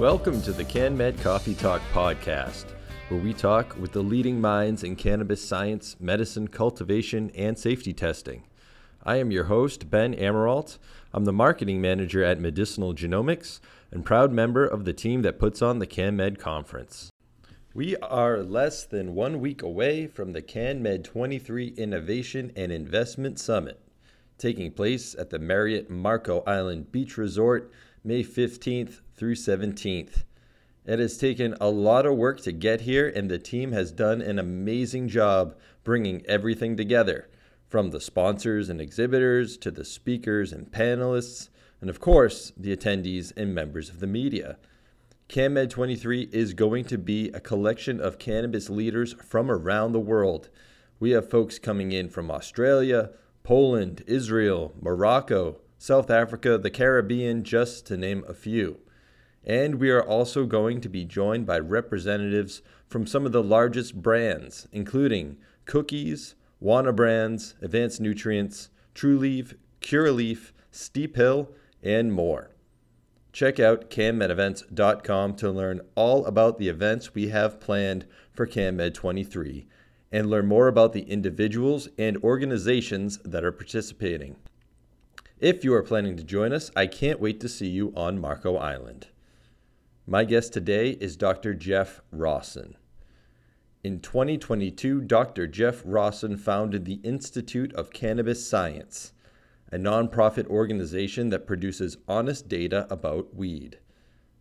Welcome to the CannMed Coffee Talk podcast, where we talk with the leading minds in cannabis science, medicine, cultivation, and safety testing. I am your host, Ben Amirault. I'm the marketing manager at Medicinal Genomics and proud member of the team that puts on the CannMed conference. We are less than one week away from the CannMed 23 Innovation and Investment Summit, taking place at the Marriott Marco Island Beach Resort May 15th through 17th. It has taken a lot of work to get here, and the team has done an amazing job bringing everything together from the sponsors and exhibitors to the speakers and panelists, and of course, the attendees and members of the media. CannMed 23 is going to be a collection of cannabis leaders from around the world. We have folks coming in from Australia, Poland, Israel, Morocco, South Africa, the Caribbean, just to name a few. And we are also going to be joined by representatives from some of the largest brands, including Cookies, Wana Brands, Advanced Nutrients, Trulieve, Curaleaf, Steep Hill, and more. Check out cannmedevents.com to learn all about the events we have planned for CannMed 23 and learn more about the individuals and organizations that are participating. If you are planning to join us, I can't wait to see you on Marco Island. My guest today is Dr. Jeff Rawson. In 2022, Dr. Jeff Rawson founded the Institute of Cannabis Science, a nonprofit organization that produces honest data about weed.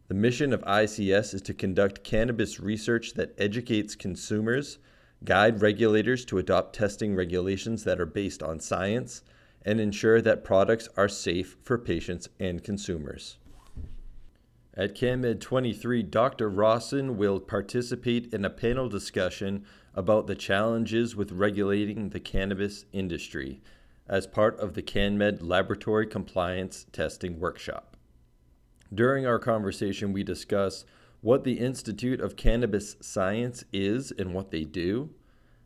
The mission of ICS is to conduct cannabis research that educates consumers, guide regulators to adopt testing regulations that are based on science, and ensure that products are safe for patients and consumers. At CannMed 23, Dr. Rawson will participate in a panel discussion about the challenges with regulating the cannabis industry as part of the CannMed Laboratory Compliance Testing Workshop. During our conversation, we discuss what the Institute of Cannabis Science is and what they do,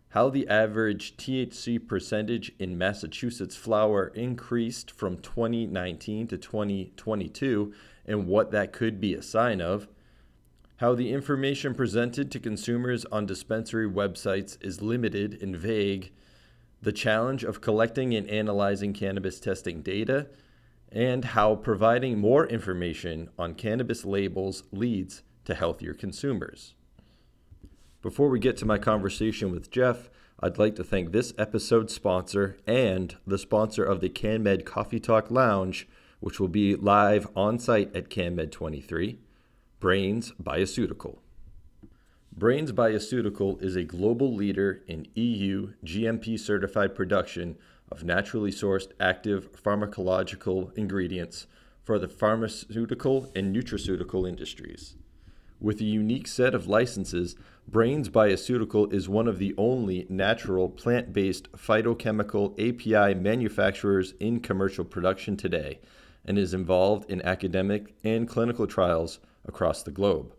how the average THC percentage in Massachusetts flower increased from 2019 to 2022 and what that could be a sign of, how the information presented to consumers on dispensary websites is limited and vague, the challenge of collecting and analyzing cannabis testing data, and how providing more information on cannabis labels leads to healthier consumers. Before we get to my conversation with Jeff, I'd like to thank this episode's sponsor and the sponsor of the CannMed Coffee Talk Lounge, which will be live on site at CannMed 23, Brains Bioceutical. Brains Bioceutical is a global leader in EU GMP certified production of naturally sourced active pharmacological ingredients for the pharmaceutical and nutraceutical industries. With a unique set of licenses, Brains Bioceutical is one of the only natural plant based phytochemical API manufacturers in commercial production today and is involved in academic and clinical trials across the globe.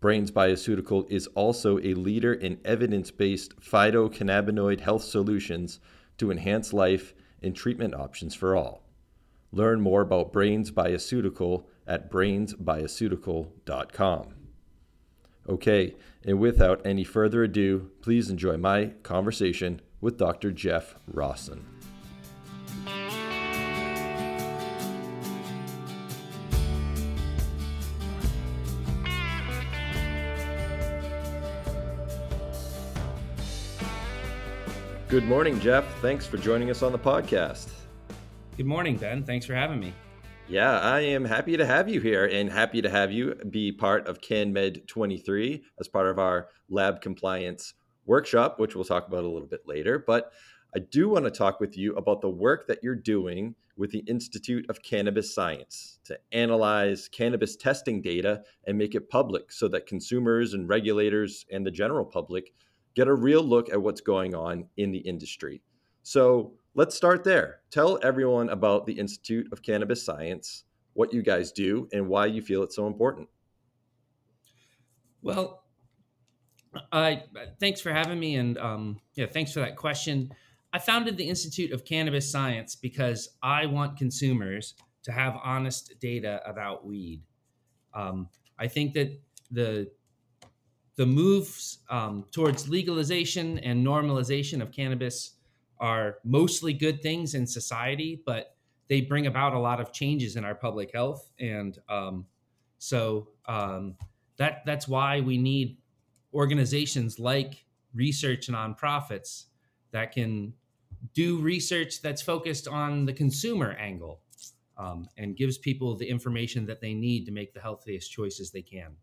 Brains Bioceutical is also a leader in evidence based phytocannabinoid health solutions to enhance life and treatment options for all. Learn more about Brains Bioceutical at brainsbioceutical.com. Okay, and without any further ado, please enjoy my conversation with Dr. Jeff Rawson. Good morning, Jeff. Thanks for joining us on the podcast. Good morning, Ben. Thanks for having me. Yeah, I am happy to have you here and happy to have you be part of CannMed 23 as part of our lab compliance workshop, which we'll talk about a little bit later. But I do want to talk with you about the work that you're doing with the Institute of Cannabis Science to analyze cannabis testing data and make it public so that consumers and regulators and the general public get a real look at what's going on in the industry. So, let's start there. Tell everyone about the Institute of Cannabis Science, what you guys do, and why you feel it's so important. Well, I thanks for having me, and um, yeah, thanks for that question. I founded the Institute of Cannabis Science because I want consumers to have honest data about weed. Um, I think that the the moves um, towards legalization and normalization of cannabis are mostly good things in society, but they bring about a lot of changes in our public health, and um, so um, that that's why we need organizations like research nonprofits that can do research that's focused on the consumer angle um, and gives people the information that they need to make the healthiest choices they can.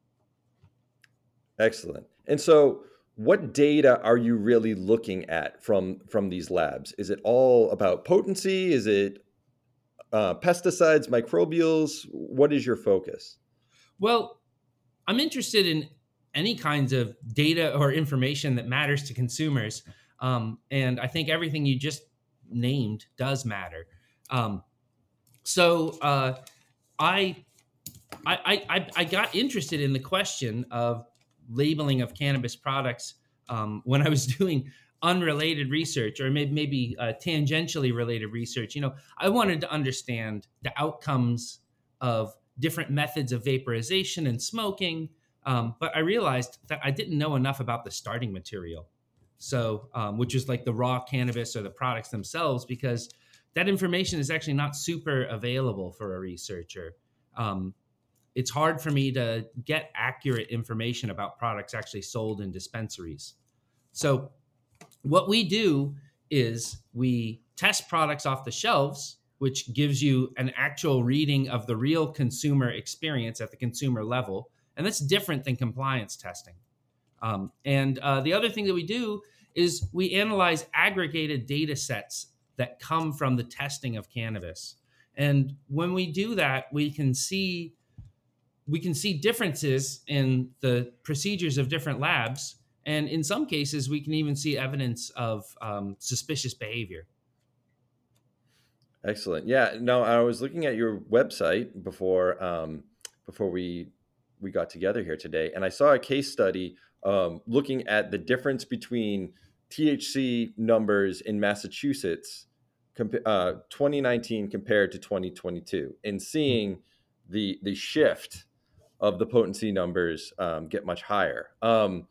Excellent. And so, what data are you really looking at from from these labs? Is it all about potency? Is it uh, pesticides, microbials? What is your focus? Well, I'm interested in any kinds of data or information that matters to consumers, um, and I think everything you just named does matter. Um, so uh, I, I, I I got interested in the question of labeling of cannabis products um, when I was doing unrelated research or maybe, maybe uh, tangentially related research. You know, I wanted to understand the outcomes of different methods of vaporization and smoking, um, but I realized that I didn't know enough about the starting material. So, um, which is like the raw cannabis or the products themselves, because that information is actually not super available for a researcher. Um, it's hard for me to get accurate information about products actually sold in dispensaries. So, what we do is we test products off the shelves, which gives you an actual reading of the real consumer experience at the consumer level. And that's different than compliance testing. Um, and uh, the other thing that we do is we analyze aggregated data sets that come from the testing of cannabis. And when we do that, we can see we can see differences in the procedures of different labs. And in some cases, we can even see evidence of um, suspicious behavior. Excellent. Yeah. No, I was looking at your website before um, before we we got together here today, and I saw a case study um, looking at the difference between THC numbers in Massachusetts, uh, 2019 compared to 2022, and seeing the the shift of the potency numbers um, get much higher. Um,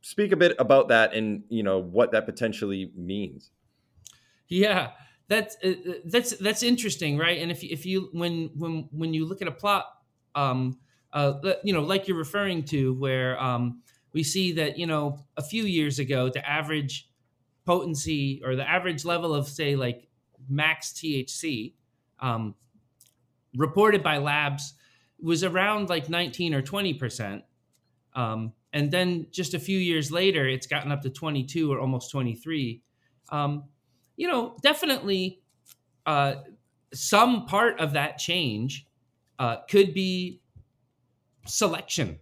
speak a bit about that and you know what that potentially means. Yeah, that's uh, uh that's that's interesting, right? And if if you when when when you look at a plot, um, uh, you know, like you're referring to, where um, we see that you know a few years ago, the average potency or the average level of say like max THC um, reported by labs was around like 19 or 20 percent. Um, and then just a few years later it's gotten up to 22 or almost 23 um, you know definitely uh, some part of that change uh, could be selection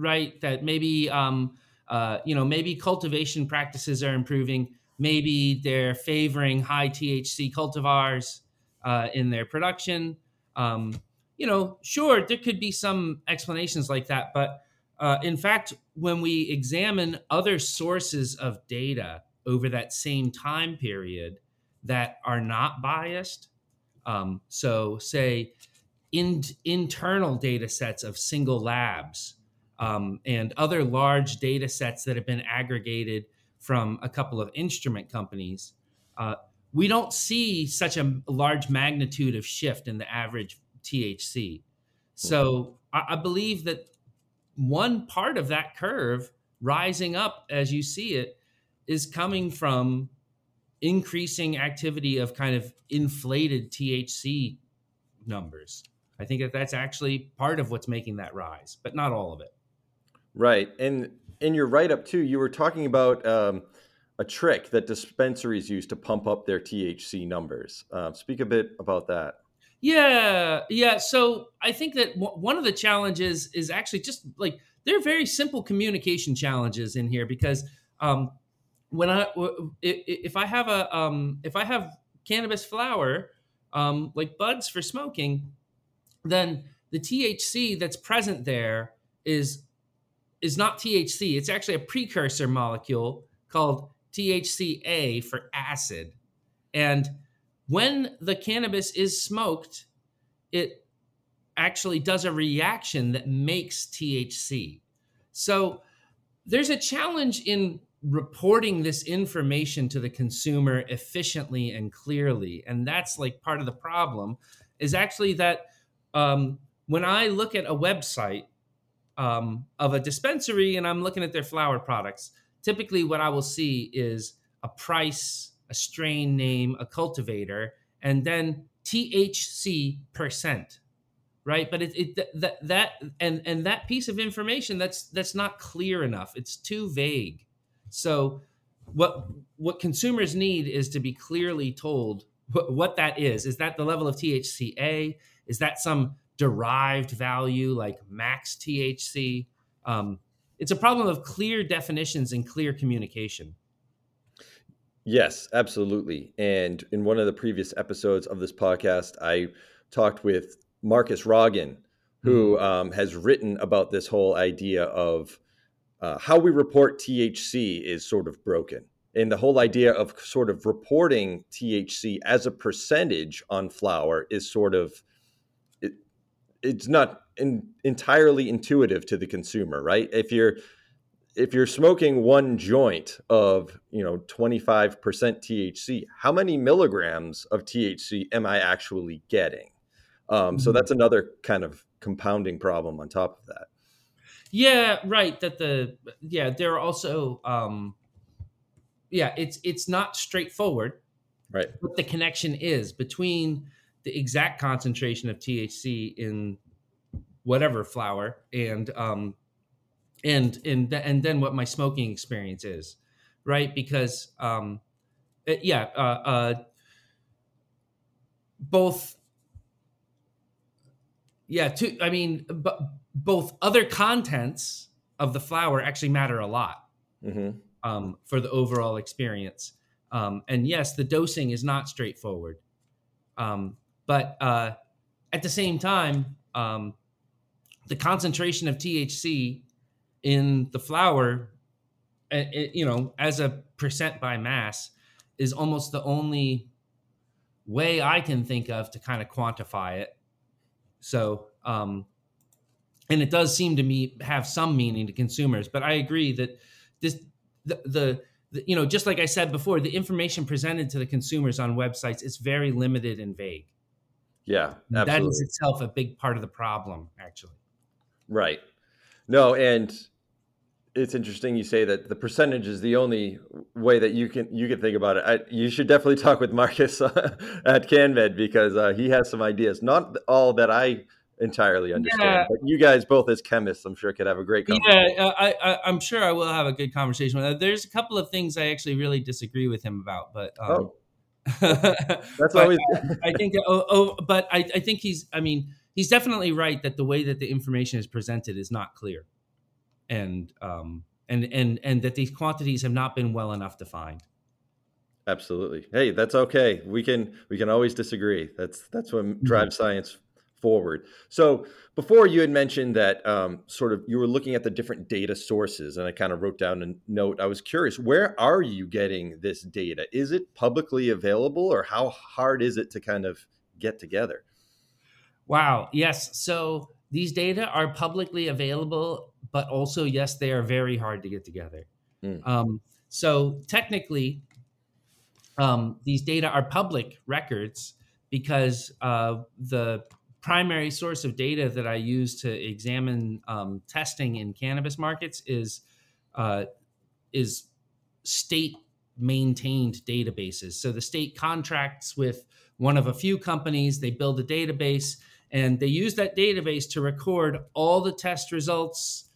right? That maybe um, uh, you know maybe cultivation practices are improving. Maybe they're favoring high thc cultivars uh, in their production. Um, you know, sure, there could be some explanations like that, but uh, in fact, when we examine other sources of data over that same time period that are not biased, um, so say in, internal data sets of single labs um, and other large data sets that have been aggregated from a couple of instrument companies, uh, we don't see such a large magnitude of shift in the average THC. So I, I believe that one part of that curve rising up as you see it is coming from increasing activity of kind of inflated THC numbers. I think that that's actually part of what's making that rise, but not all of it. Right. And in your write up, too, you were talking about um, a trick that dispensaries use to pump up their THC numbers. Uh, speak a bit about that. Yeah, yeah. So I think that w- one of the challenges is actually just like they're very simple communication challenges in here because um, when I if I have a um, if I have cannabis flower um, like buds for smoking, then the THC that's present there is is not THC. It's actually a precursor molecule called THCA for acid, and when the cannabis is smoked, it actually does a reaction that makes THC. So there's a challenge in reporting this information to the consumer efficiently and clearly. And that's like part of the problem is actually that um, when I look at a website um, of a dispensary and I'm looking at their flower products, typically what I will see is a price, a strain name, a cultivator, and then THC percent right? But it, it that that and and that piece of information that's that's not clear enough. It's too vague. So what what consumers need is to be clearly told what, what that is. Is that the level of thca is that some derived value like max thc um, it's a problem of clear definitions and clear communication yes absolutely and in one of the previous episodes of this podcast i talked with Markus Roggen, who mm-hmm. um, has written about this whole idea of uh, how we report THC is sort of broken. And the whole idea of sort of reporting THC as a percentage on flower is sort of it, it's not in, entirely intuitive to the consumer, right? If you're if you're smoking one joint of you know 25% THC, how many milligrams of THC am I actually getting? Um, so mm-hmm. that's another kind of compounding problem on top of that. Yeah, right. That the yeah, there are also um, yeah, it's it's not straightforward. Right. What the connection is between the exact concentration of THC in whatever flower and um and and and then what my smoking experience is, right? Because um, it, yeah, uh, uh, both yeah, to I mean, but both other contents of the flower actually matter a lot mm-hmm. um, for the overall experience. Um, and yes, the dosing is not straightforward, um, but uh, at the same time, um, the concentration of THC in the flower, it, you know, as a percent by mass, is almost the only way I can think of to kind of quantify it so, um, and it does seem to me have some meaning to consumers. But I agree that this the, the, the you know just like I said before, the information presented to the consumers on websites is very limited and vague. Yeah, absolutely. that is itself a big part of the problem, actually. Right. No, and it's interesting you say that the percentage is the only way that you can you can think about it. I, you should definitely talk with Markus at CannMed because uh, he has some ideas. Not all that I entirely understand, yeah. but you guys both as chemists, I'm sure could have a great conversation. Yeah, I, I, am sure I will have a good conversation with him. There's a couple of things I actually really disagree with him about, but um, oh. that's always. I think. Oh, oh but I, I think he's. I mean, he's definitely right that the way that the information is presented is not clear and um, and and and that these quantities have not been well enough defined. Absolutely. Hey, that's okay. We can we can always disagree. That's that's what mm-hmm. drives science forward. So before you had mentioned that um, sort of you were looking at the different data sources, and I kind of wrote down a note. I was curious, where are you getting this data? Is it publicly available, or how hard is it to kind of get together? Wow. Yes. So these data are publicly available, but also, yes, they are very hard to get together. Mm. Um, so technically, um, these data are public records because uh, the primary source of data that I use to examine um, testing in cannabis markets is uh, is state maintained databases. So the state contracts with one of a few companies, they build a database, and they use that database to record all the test results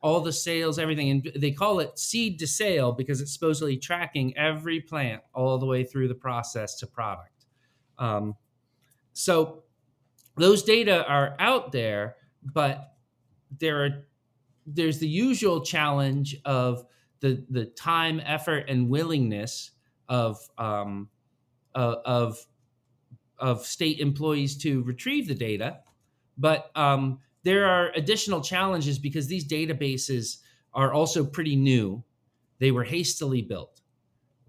all the sales everything. And they call it seed to sale because it's supposedly tracking every plant all the way through the process to product. Um, so those data are out there but there are there's the usual challenge of the the time effort and willingness of um, uh, of of state employees to retrieve the data, but um, there are additional challenges because these databases are also pretty new. They were hastily built,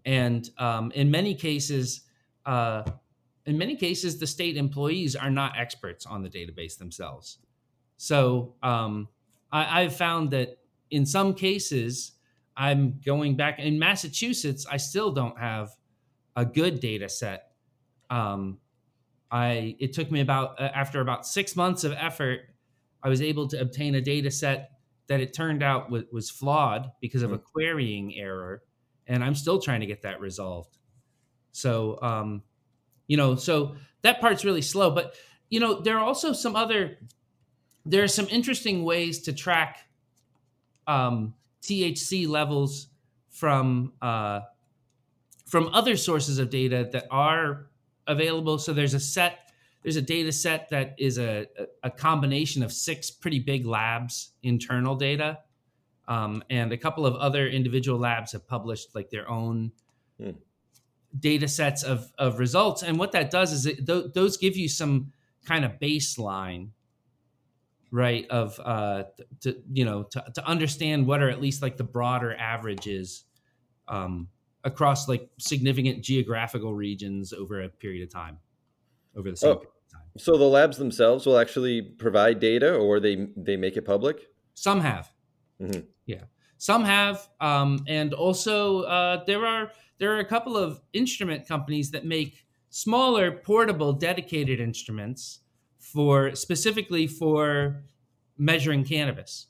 and um, in many cases, uh, in many cases, the state employees are not experts on the database themselves. So um, I, I've found that in some cases, I'm going back in Massachusetts. I still don't have a good data set. Um, I it took me about uh, after about six months of effort, I was able to obtain a data set that it turned out w- was flawed because of a querying error, and I'm still trying to get that resolved. So, um, you know, so that part's really slow. But you know, there are also some other there are some interesting ways to track um, THC levels from uh, from other sources of data that are available. So there's a set there's a data set that is a, a combination of six pretty big labs internal data um, and a couple of other individual labs have published like their own hmm. data sets of, of results and what that does is it, th- those give you some kind of baseline right of uh to you know to, to understand what are at least like the broader averages um across like significant geographical regions over a period of time over the same oh, So the labs themselves will actually provide data, or they they make it public. Some have, mm-hmm. yeah. Some have, um, and also uh, there are there are a couple of instrument companies that make smaller, portable, dedicated instruments for specifically for measuring cannabis.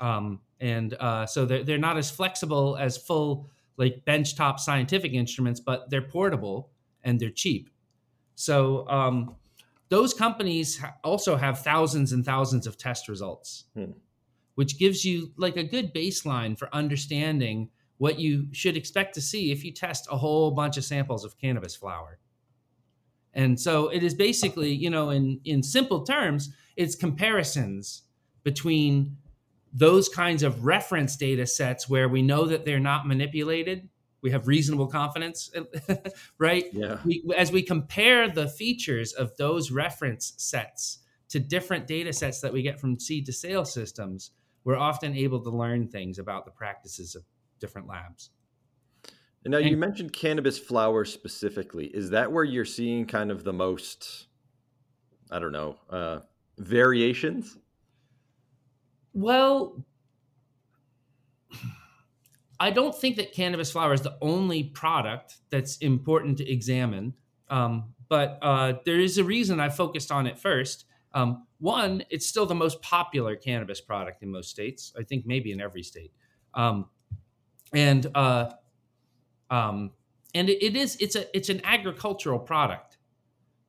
Um, and uh, so they're, they're not as flexible as full like benchtop scientific instruments, but they're portable and they're cheap. So um, those companies also have thousands and thousands of test results, hmm. which gives you like a good baseline for understanding what you should expect to see if you test a whole bunch of samples of cannabis flower. And so it is basically, you know, in in simple terms, it's comparisons between those kinds of reference data sets where we know that they're not manipulated we have reasonable confidence right? Yeah. We, as we compare the features of those reference sets to different data sets that we get from seed to sale systems we're often able to learn things about the practices of different labs. And now and, you mentioned cannabis flower specifically. Is that where you're seeing kind of the most i don't know uh, variations well I don't think that cannabis flower is the only product that's important to examine, um, but uh, there is a reason I focused on it first. Um, one, it's still the most popular cannabis product in most states. I think maybe in every state, um, and uh, um, and it, it is it's a it's an agricultural product,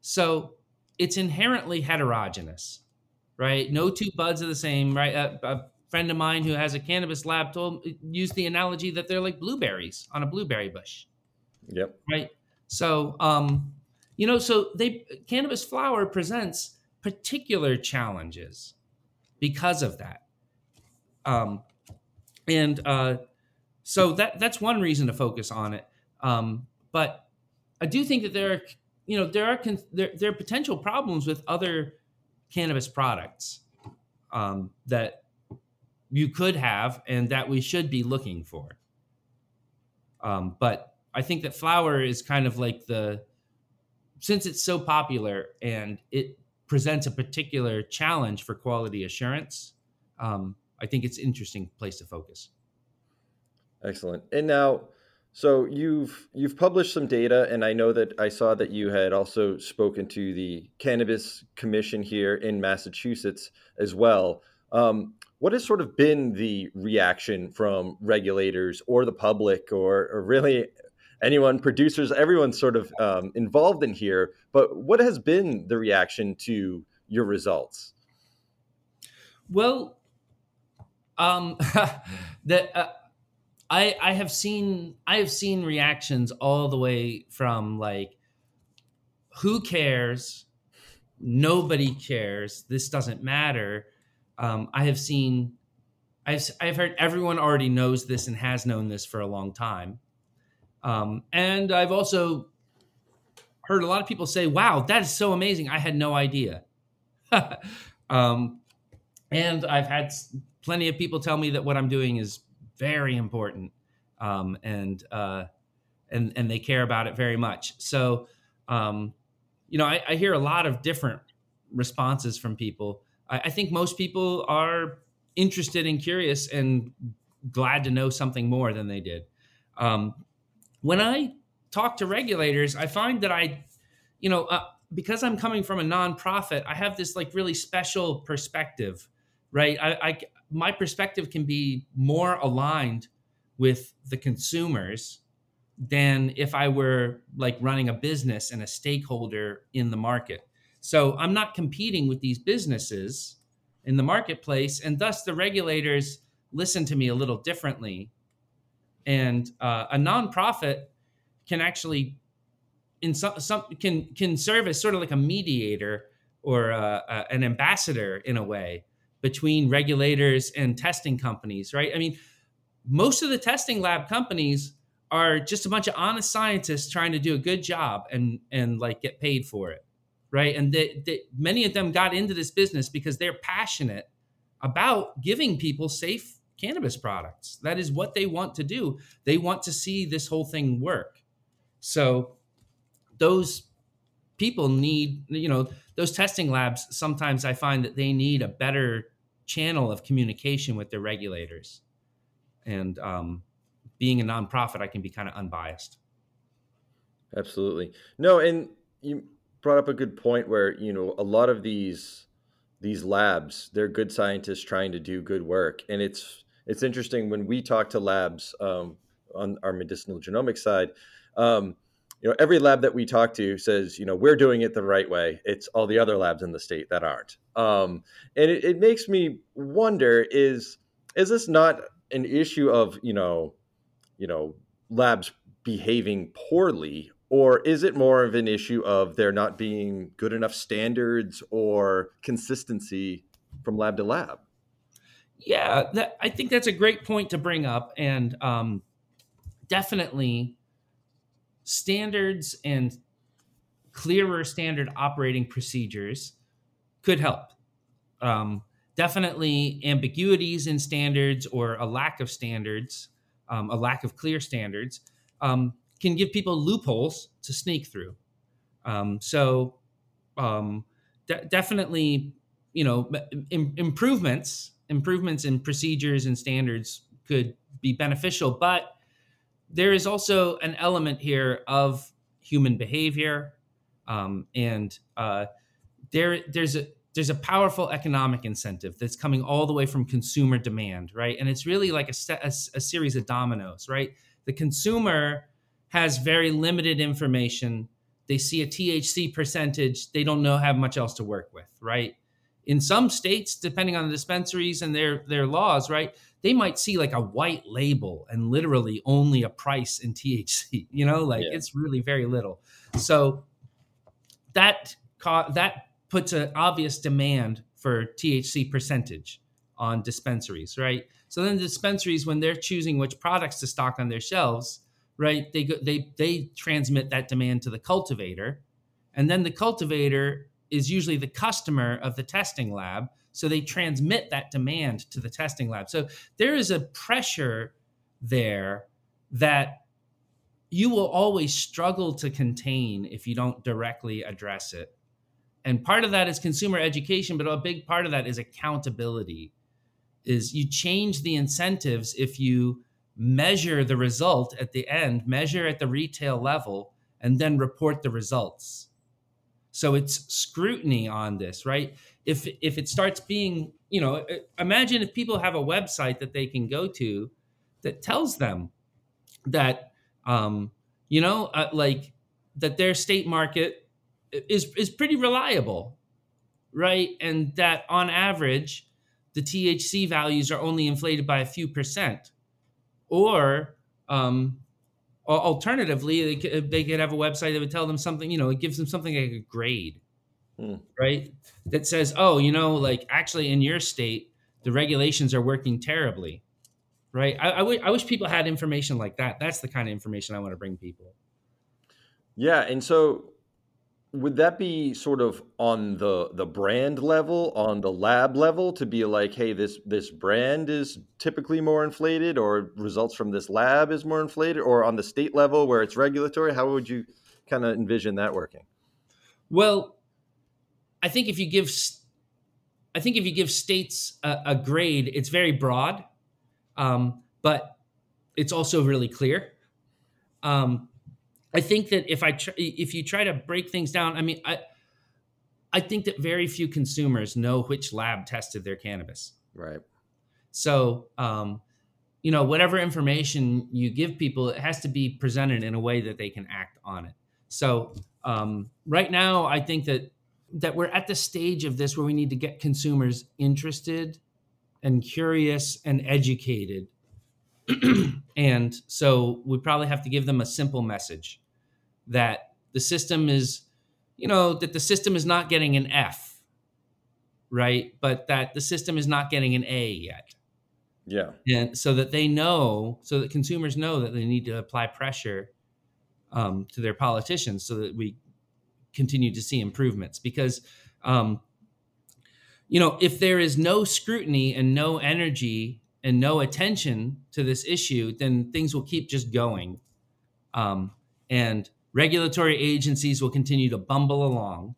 so it's inherently heterogeneous, right? No two buds are the same, right? A, uh friend of mine who has a cannabis lab told used the analogy that they're like blueberries on a blueberry bush. Yep. Right. So, um, you know, so they cannabis flower presents particular challenges because of that. Um, and uh, so that that's one reason to focus on it. Um, but I do think that there are, you know, there are con- there, there are potential problems with other cannabis products um, that you could have and that we should be looking for. Um, but I think that flower is kind of like the since it's so popular and it presents a particular challenge for quality assurance. Um, I think it's an interesting place to focus. Excellent. And now, so you've you've published some data, and I know that I saw that you had also spoken to the Cannabis Commission here in Massachusetts as well. Um, what has sort of been the reaction from regulators or the public or, or really anyone, producers, everyone sort of um, involved in here? But what has been the reaction to your results? Well, um, the, uh, I I have seen I have seen reactions all the way from like, who cares? Nobody cares. This doesn't matter um, I have seen, I've, I've heard everyone already knows this and has known this for a long time. Um, and I've also heard a lot of people say, wow, that is so amazing. I had no idea. um, and I've had plenty of people tell me that what I'm doing is very important um, and, uh, and, and they care about it very much. So um, you know, I, I, hear a lot of different responses from people. I, I, think most people are interested and curious and glad to know something more than they did. Um, when I talk to regulators, I find that I, you know, uh, because I'm coming from a nonprofit, I have this like really special perspective, right? I, I my perspective can be more aligned with the consumers than if I were like running a business and a stakeholder in the market. So I'm not competing with these businesses in the marketplace, and thus the regulators listen to me a little differently. And uh, a nonprofit can actually, in some, some can can serve as sort of like a mediator or uh, an ambassador in a way between regulators and testing companies, right? I mean, most of the testing lab companies are just a bunch of honest scientists trying to do a good job and and like get paid for it right? And they, they, many of them got into this business because they're passionate about giving people safe cannabis products. That is what they want to do. They want to see this whole thing work. So those people need you know those testing labs sometimes i find that they need a better channel of communication with their regulators and um, being a nonprofit, I can be kind of unbiased. Absolutely. No, and you brought up a good point where, you know, a lot of these these labs, they're good scientists trying to do good work. And it's it's interesting when we talk to labs um, on our medicinal genomics side, um, you know, every lab that we talk to says, you know, we're doing it the right way. It's all the other labs in the state that aren't. Um, and it, it makes me wonder: is is this not an issue of you know you know labs behaving poorly or is it more of an issue of there not being good enough standards or consistency from lab to lab yeah that, i think that's a great point to bring up and um, definitely standards and clearer standard operating procedures could help um, definitely ambiguities in standards or a lack of standards um, a lack of clear standards, um, can give people loopholes to sneak through. Um, so um, de- definitely, you know, Im- improvements improvements in procedures and standards could be beneficial, but there is also an element here of human behavior, um, and uh, there there's a there's a powerful economic incentive that's coming all the way from consumer demand, right? And it's really like a, set, a, a series of dominoes, right? The consumer has very limited information. They see a THC percentage, they don't know have much else to work with, right? In some states, depending on the dispensaries and their their laws, right, they might see like a white label and literally only a price in THC. You know, like yeah. it's really very little. So that that puts an obvious demand for THC percentage on dispensaries, right? So then the dispensaries, when they're choosing which products to stock on their shelves, right, they go, they they transmit that demand to the cultivator, and then the cultivator is usually the customer of the testing lab, so they transmit that demand to the testing lab. So there is a pressure there that you will always struggle to contain if you don't directly address it and part of that is consumer education but a big part of that is accountability is you change the incentives if you measure the result at the end measure at the retail level and then report the results so it's scrutiny on this right if if it starts being you know imagine if people have a website that they can go to that tells them that um you know uh, like that their state market is is pretty reliable, right? And that on average, the THC values are only inflated by a few percent, or um, alternatively, they could, they could have a website that would tell them something. You know, it gives them something like a grade, hmm. right? That says, oh, you know, like actually in your state, the regulations are working terribly, right? I, I, w- I wish people had information like that. That's the kind of information I want to bring people. Yeah, and so would that be sort of on the the brand level, on the lab level, to be like, hey, this this brand is typically more inflated, or results from this lab is more inflated, or on the state level where it's regulatory? How would you kind of envision that working? Well, I think if you give, I think if you give states a, a grade, it's very broad, um, but it's also really clear. Um, I think that if I tr- if you try to break things down, I mean, I I think that very few consumers know which lab tested their cannabis. Right. So, um, you know, whatever information you give people, it has to be presented in a way that they can act on it. So, um, right now, I think that that we're at the stage of this where we need to get consumers interested and curious and educated. and so we probably have to give them a simple message that the system is, you know, that the system is not getting an F, right? But that the system is not getting an A yet. Yeah. And so that they know, so that consumers know that they need to apply pressure um, to their politicians so that we continue to see improvements because um, you know if there is no scrutiny and no energy and no attention to this issue then things will keep just going. Um, and regulatory agencies will continue to bumble along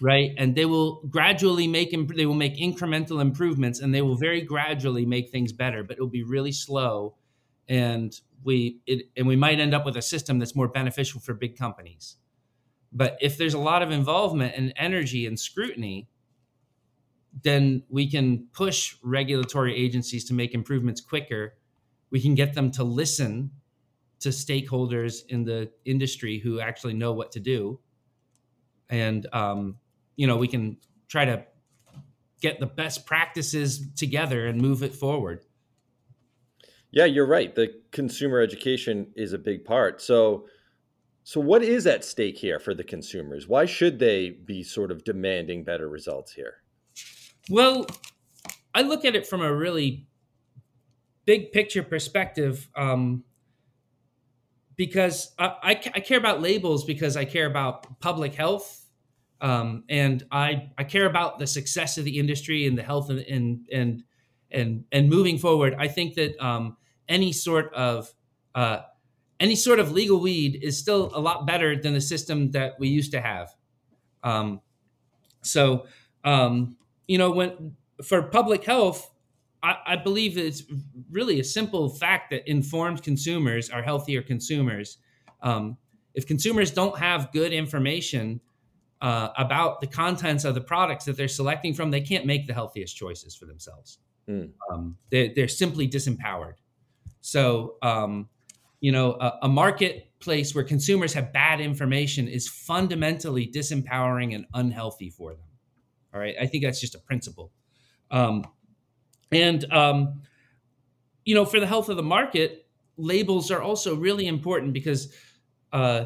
right? And they will gradually make imp- they will make incremental improvements and they will very gradually make things better but it will be really slow. And we it, and we might end up with a system that's more beneficial for big companies. But if there's a lot of involvement and energy and scrutiny, then we can push regulatory agencies to make improvements quicker. We can get them to listen to stakeholders in the industry who actually know what to do. And, um, you know, we can try to get the best practices together and move it forward. Yeah, you're right. The consumer education is a big part. So, so, what is at stake here for the consumers? Why should they be sort of demanding better results here? Well, I look at it from a really big picture perspective um, because I, I, I, care about labels because I care about public health. Um, and I, I care about the success of the industry and the health and, and, and, and, and moving forward. I think that um, any sort of uh, any sort of legal weed is still a lot better than the system that we used to have. Um, so, um, you know, when for public health, I, I believe it's really a simple fact that informed consumers are healthier consumers. Um, if consumers don't have good information uh, about the contents of the products that they're selecting from, they can't make the healthiest choices for themselves. Mm. Um, they're, they're, simply disempowered. So, um, you know a, a, marketplace where consumers have bad information is fundamentally disempowering and unhealthy for them all right? I think that's just a principle. Um, and um, you know for the health of the market labels are also really important because uh,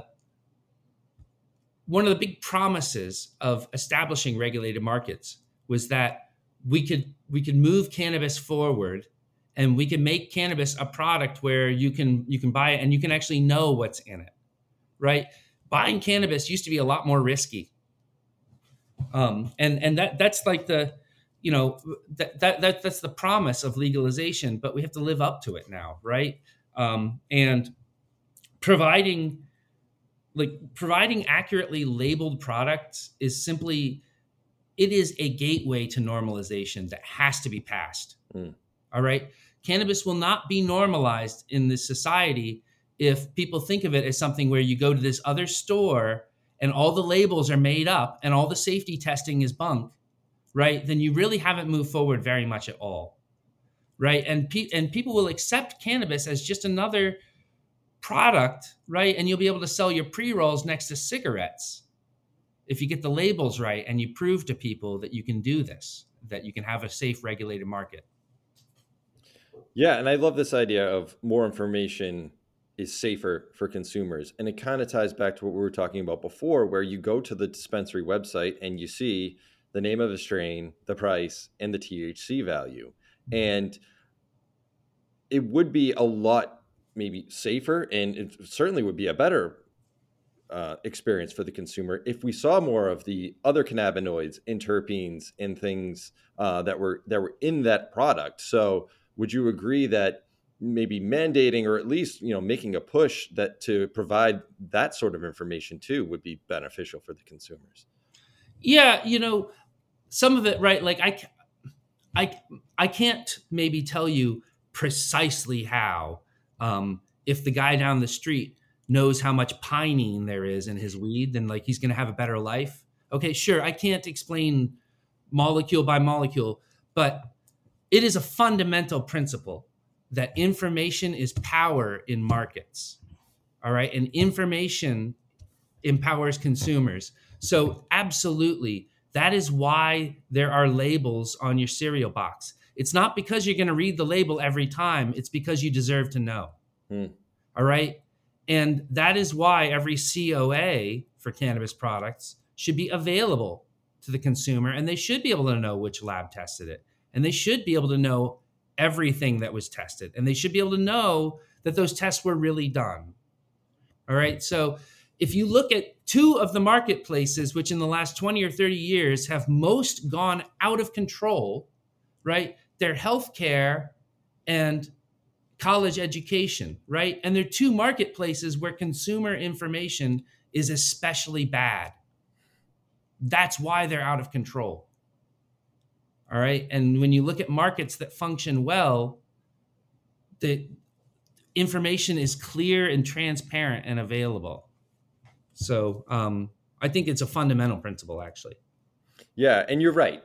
one of the big promises of establishing regulated markets was that we could we could move cannabis forward and we can make cannabis a product where you can you can buy it and you can actually know what's in it right? Buying cannabis used to be a lot more risky um, and and that that's like the you know that, that that that's the promise of legalization but we have to live up to it now right? Um, and providing like providing accurately labeled products is simply it is a gateway to normalization that has to be passed. Mm. all right? Cannabis will not be normalized in this society if people think of it as something where you go to this other store and all the labels are made up and all the safety testing is bunk, right? Then you really haven't moved forward very much at all, right? And pe- and people will accept cannabis as just another product, right? And you'll be able to sell your pre rolls next to cigarettes if you get the labels right and you prove to people that you can do this, that you can have a safe, regulated market. Yeah, and I love this idea of more information is safer for consumers. And it kind of ties back to what we were talking about before, where you go to the dispensary website and you see the name of the strain, the price, and the THC value. Mm-hmm. And it would be a lot maybe safer and it certainly would be a better uh, experience for the consumer if we saw more of the other cannabinoids and terpenes and things uh, that were that were in that product. So would you agree that maybe mandating or at least you know making a push that to provide that sort of information too would be beneficial for the consumers. Yeah you know some of it right like i i i can't maybe tell you precisely how um, if the guy down the street knows how much pinene there is in his weed then like he's going to have a better life. Okay sure i can't explain molecule by molecule but it is a fundamental principle that information is power in markets. All right. And information empowers consumers. So, absolutely, that is why there are labels on your cereal box. It's not because you're going to read the label every time, it's because you deserve to know. Hmm. All right. And that is why every COA for cannabis products should be available to the consumer and they should be able to know which lab tested it. And they should be able to know everything that was tested. And they should be able to know that those tests were really done. All right. So if you look at two of the marketplaces, which in the last 20 or 30 years have most gone out of control, right? They're healthcare and college education, right? And they're two marketplaces where consumer information is especially bad. That's why they're out of control. All right. And when you look at markets that function well, the information is clear and transparent and available. So um, I think it's a fundamental principle, actually. Yeah. And you're right.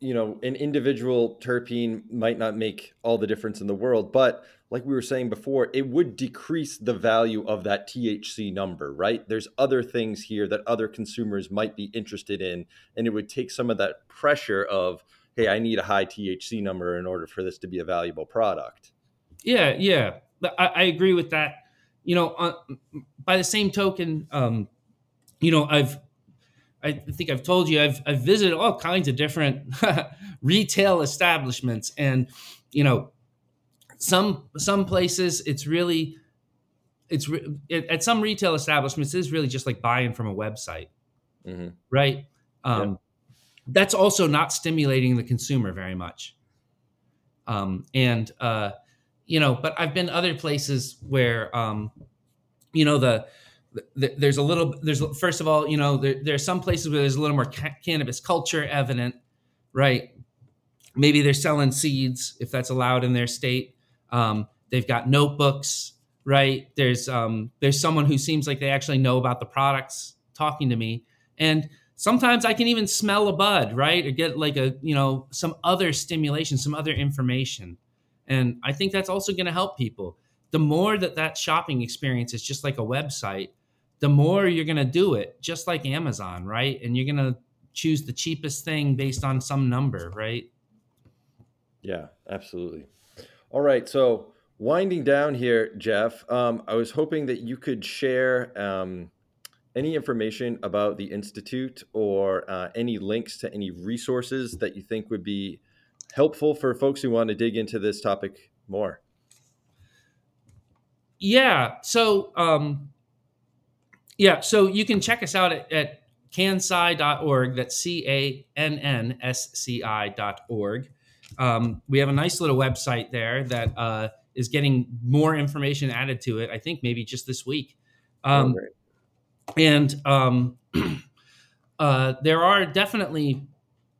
You know, an individual terpene might not make all the difference in the world, but like we were saying before, it would decrease the value of that THC number, right? There's other things here that other consumers might be interested in, and it would take some of that pressure of, hey, I need a high THC number in order for this to be a valuable product. Yeah, yeah, I, I agree with that. You know, uh, by the same token, um, you know, I've I think I've told you I've I've visited all kinds of different retail establishments, and you know, some some places it's really it's it, at some retail establishments it's really just like buying from a website, mm-hmm. right? Um, that's also not stimulating the consumer very much. Um, and uh, you know, but I've been other places where um, you know the, the, there's a little there's first of all you know there, there are some places where there's a little more ca- cannabis culture evident, right? Maybe they're selling seeds if that's allowed in their state. Um, they've got notebooks, right? There's um, there's someone who seems like they actually know about the products talking to me, and sometimes I can even smell a bud, right? Or get like a, you know, some other stimulation, some other information. And I think that's also going to help people. The more that that shopping experience is just like a website, the more you're going to do it, just like Amazon, right? And you're going to choose the cheapest thing based on some number, right? Yeah, absolutely. All right. So, winding down here, Jeff, um, I was hoping that you could share um, any information about the Institute or uh, any links to any resources that you think would be helpful for folks who want to dig into this topic more? Yeah. So, um, yeah. So you can check us out at, at cannsci.org. That's C A N N S C I.org. Um, we have a nice little website there that uh, is getting more information added to it. I think maybe just this week. Um, oh, and um, uh, there are definitely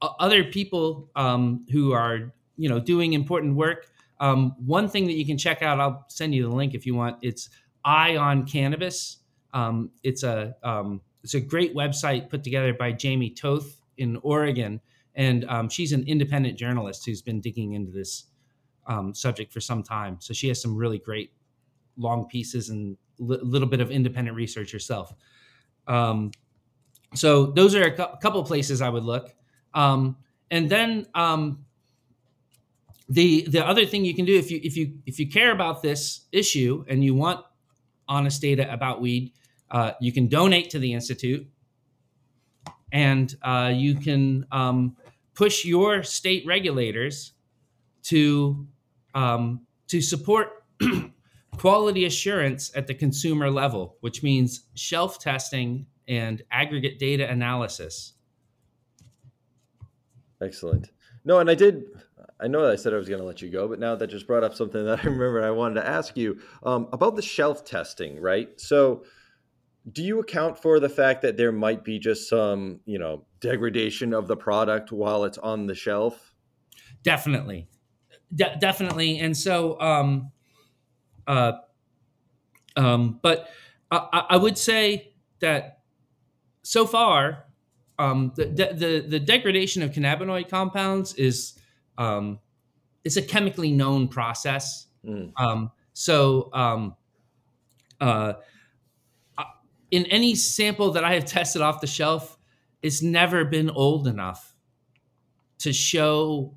other people um, who are you know doing important work. Um, one thing that you can check out, I'll send you the link if you want. It's Eye on Cannabis. Um, it's a um, it's a great website put together by Jamie Toth in Oregon, and um, she's an independent journalist who's been digging into this subject for some time. So she has some really great long pieces and a li- little bit of independent research herself. Um, so those are a cu- couple places I would look. Um, and then um, the the other thing you can do if you if you if you care about this issue and you want honest data about weed, uh, you can donate to the institute, and uh, you can um, push your state regulators to um, to support quality assurance at the consumer level, which means shelf testing and aggregate data analysis. Excellent. No, and I did I know I said I was going to let you go, but now that just brought up something that I remember I wanted to ask you um, about the shelf testing, right? So, do you account for the fact that there might be just some, you know, degradation of the product while it's on the shelf? Definitely, De- definitely, and so, um, uh, um, but I, I would say that so far, um, the, the the degradation of cannabinoid compounds is um, it's a chemically known process. Mm. Um, so, um, uh, in any sample that I have tested off the shelf, it's never been old enough to show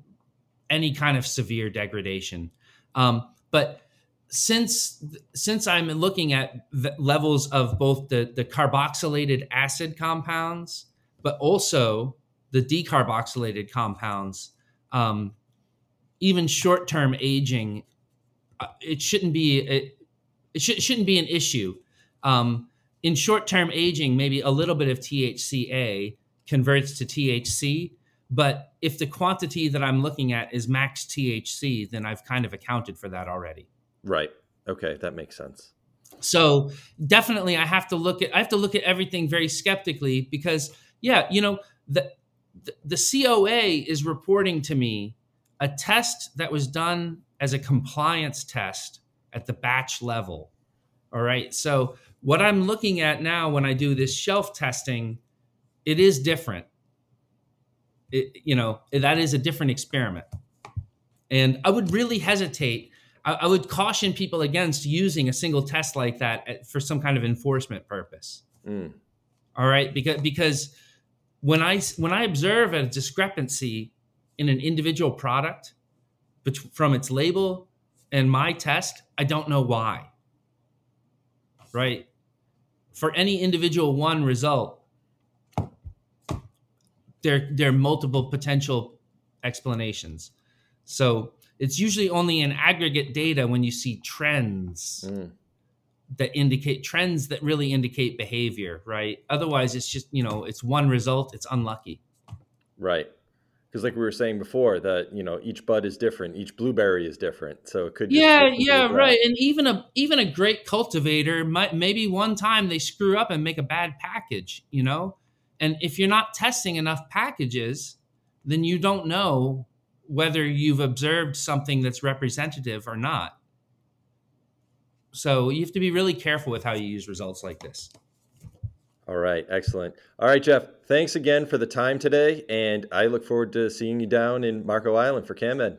any kind of severe degradation. Um, but since since I'm looking at levels of both the the carboxylated acid compounds, but also the decarboxylated compounds, um, even short term aging, uh, it shouldn't be it, it sh- shouldn't be an issue. Um, in short term aging, maybe a little bit of THCA converts to THC, but if the quantity that I'm looking at is max THC, then I've kind of accounted for that already. Right. Okay, that makes sense. So definitely, I have to look at I have to look at everything very skeptically because yeah, you know the the, the COA is reporting to me a test that was done as a compliance test at the batch level. All right. So what I'm looking at now when I do this shelf testing, it is different. It, you know, that is a different experiment. And I would really hesitate. I, I would caution people against using a single test like that for some kind of enforcement purpose. Mm. All right, because because when I when I observe a discrepancy in an individual product from its label and my test, I don't know why. Right? For any individual one result, there, there are multiple potential explanations. So it's usually only in aggregate data when you see trends mm. that indicate trends that really indicate behavior, right? Otherwise, it's just, you know, it's one result, it's unlucky. Right because like we were saying before that you know each bud is different each blueberry is different so it could yeah yeah right and even a even a great cultivator might maybe one time they screw up and make a bad package you know and if you're not testing enough packages then you don't know whether you've observed something that's representative or not so you have to be really careful with how you use results like this all right, excellent. All right, Jeff, thanks again for the time today, and I look forward to seeing you down in Marco Island for CannMed.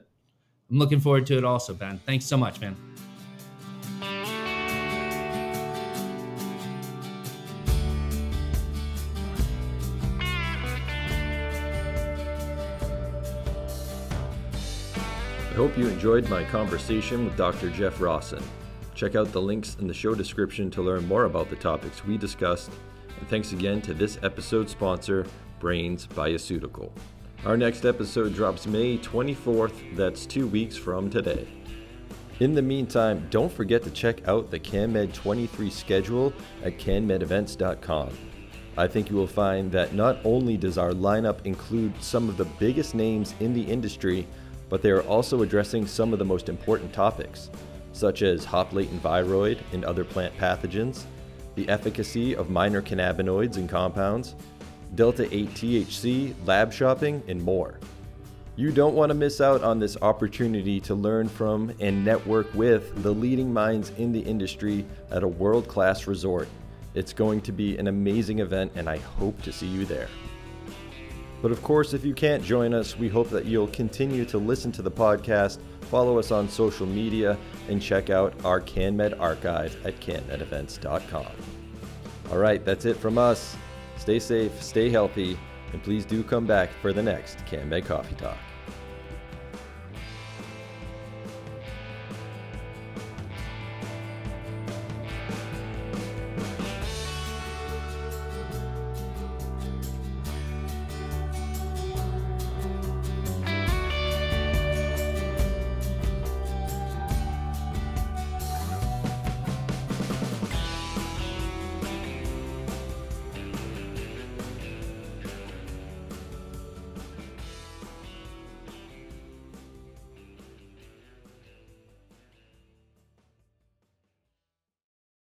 I'm looking forward to it also, Ben. Thanks so much, man. Hope you enjoyed my conversation with Dr. Jeff Rawson. Check out the links in the show description to learn more about the topics we discussed and thanks again to this episode sponsor, Brains Bioceutical. Our next episode drops May 24th, that's two weeks from today. In the meantime, don't forget to check out the CannMed 23 schedule at cannmedevents.com. I think you will find that not only does our lineup include some of the biggest names in the industry, but they are also addressing some of the most important topics, such as hop latent viroid and other plant pathogens, the efficacy of minor cannabinoids and compounds, Delta 8 THC, lab shopping, and more. You don't want to miss out on this opportunity to learn from and network with the leading minds in the industry at a world class resort. It's going to be an amazing event, and I hope to see you there. But of course, if you can't join us, we hope that you'll continue to listen to the podcast, follow us on social media, and check out our CannMed archive at cannmedevents.com. All right, that's it from us. Stay safe, stay healthy, and please do come back for the next CannMed Coffee Talk.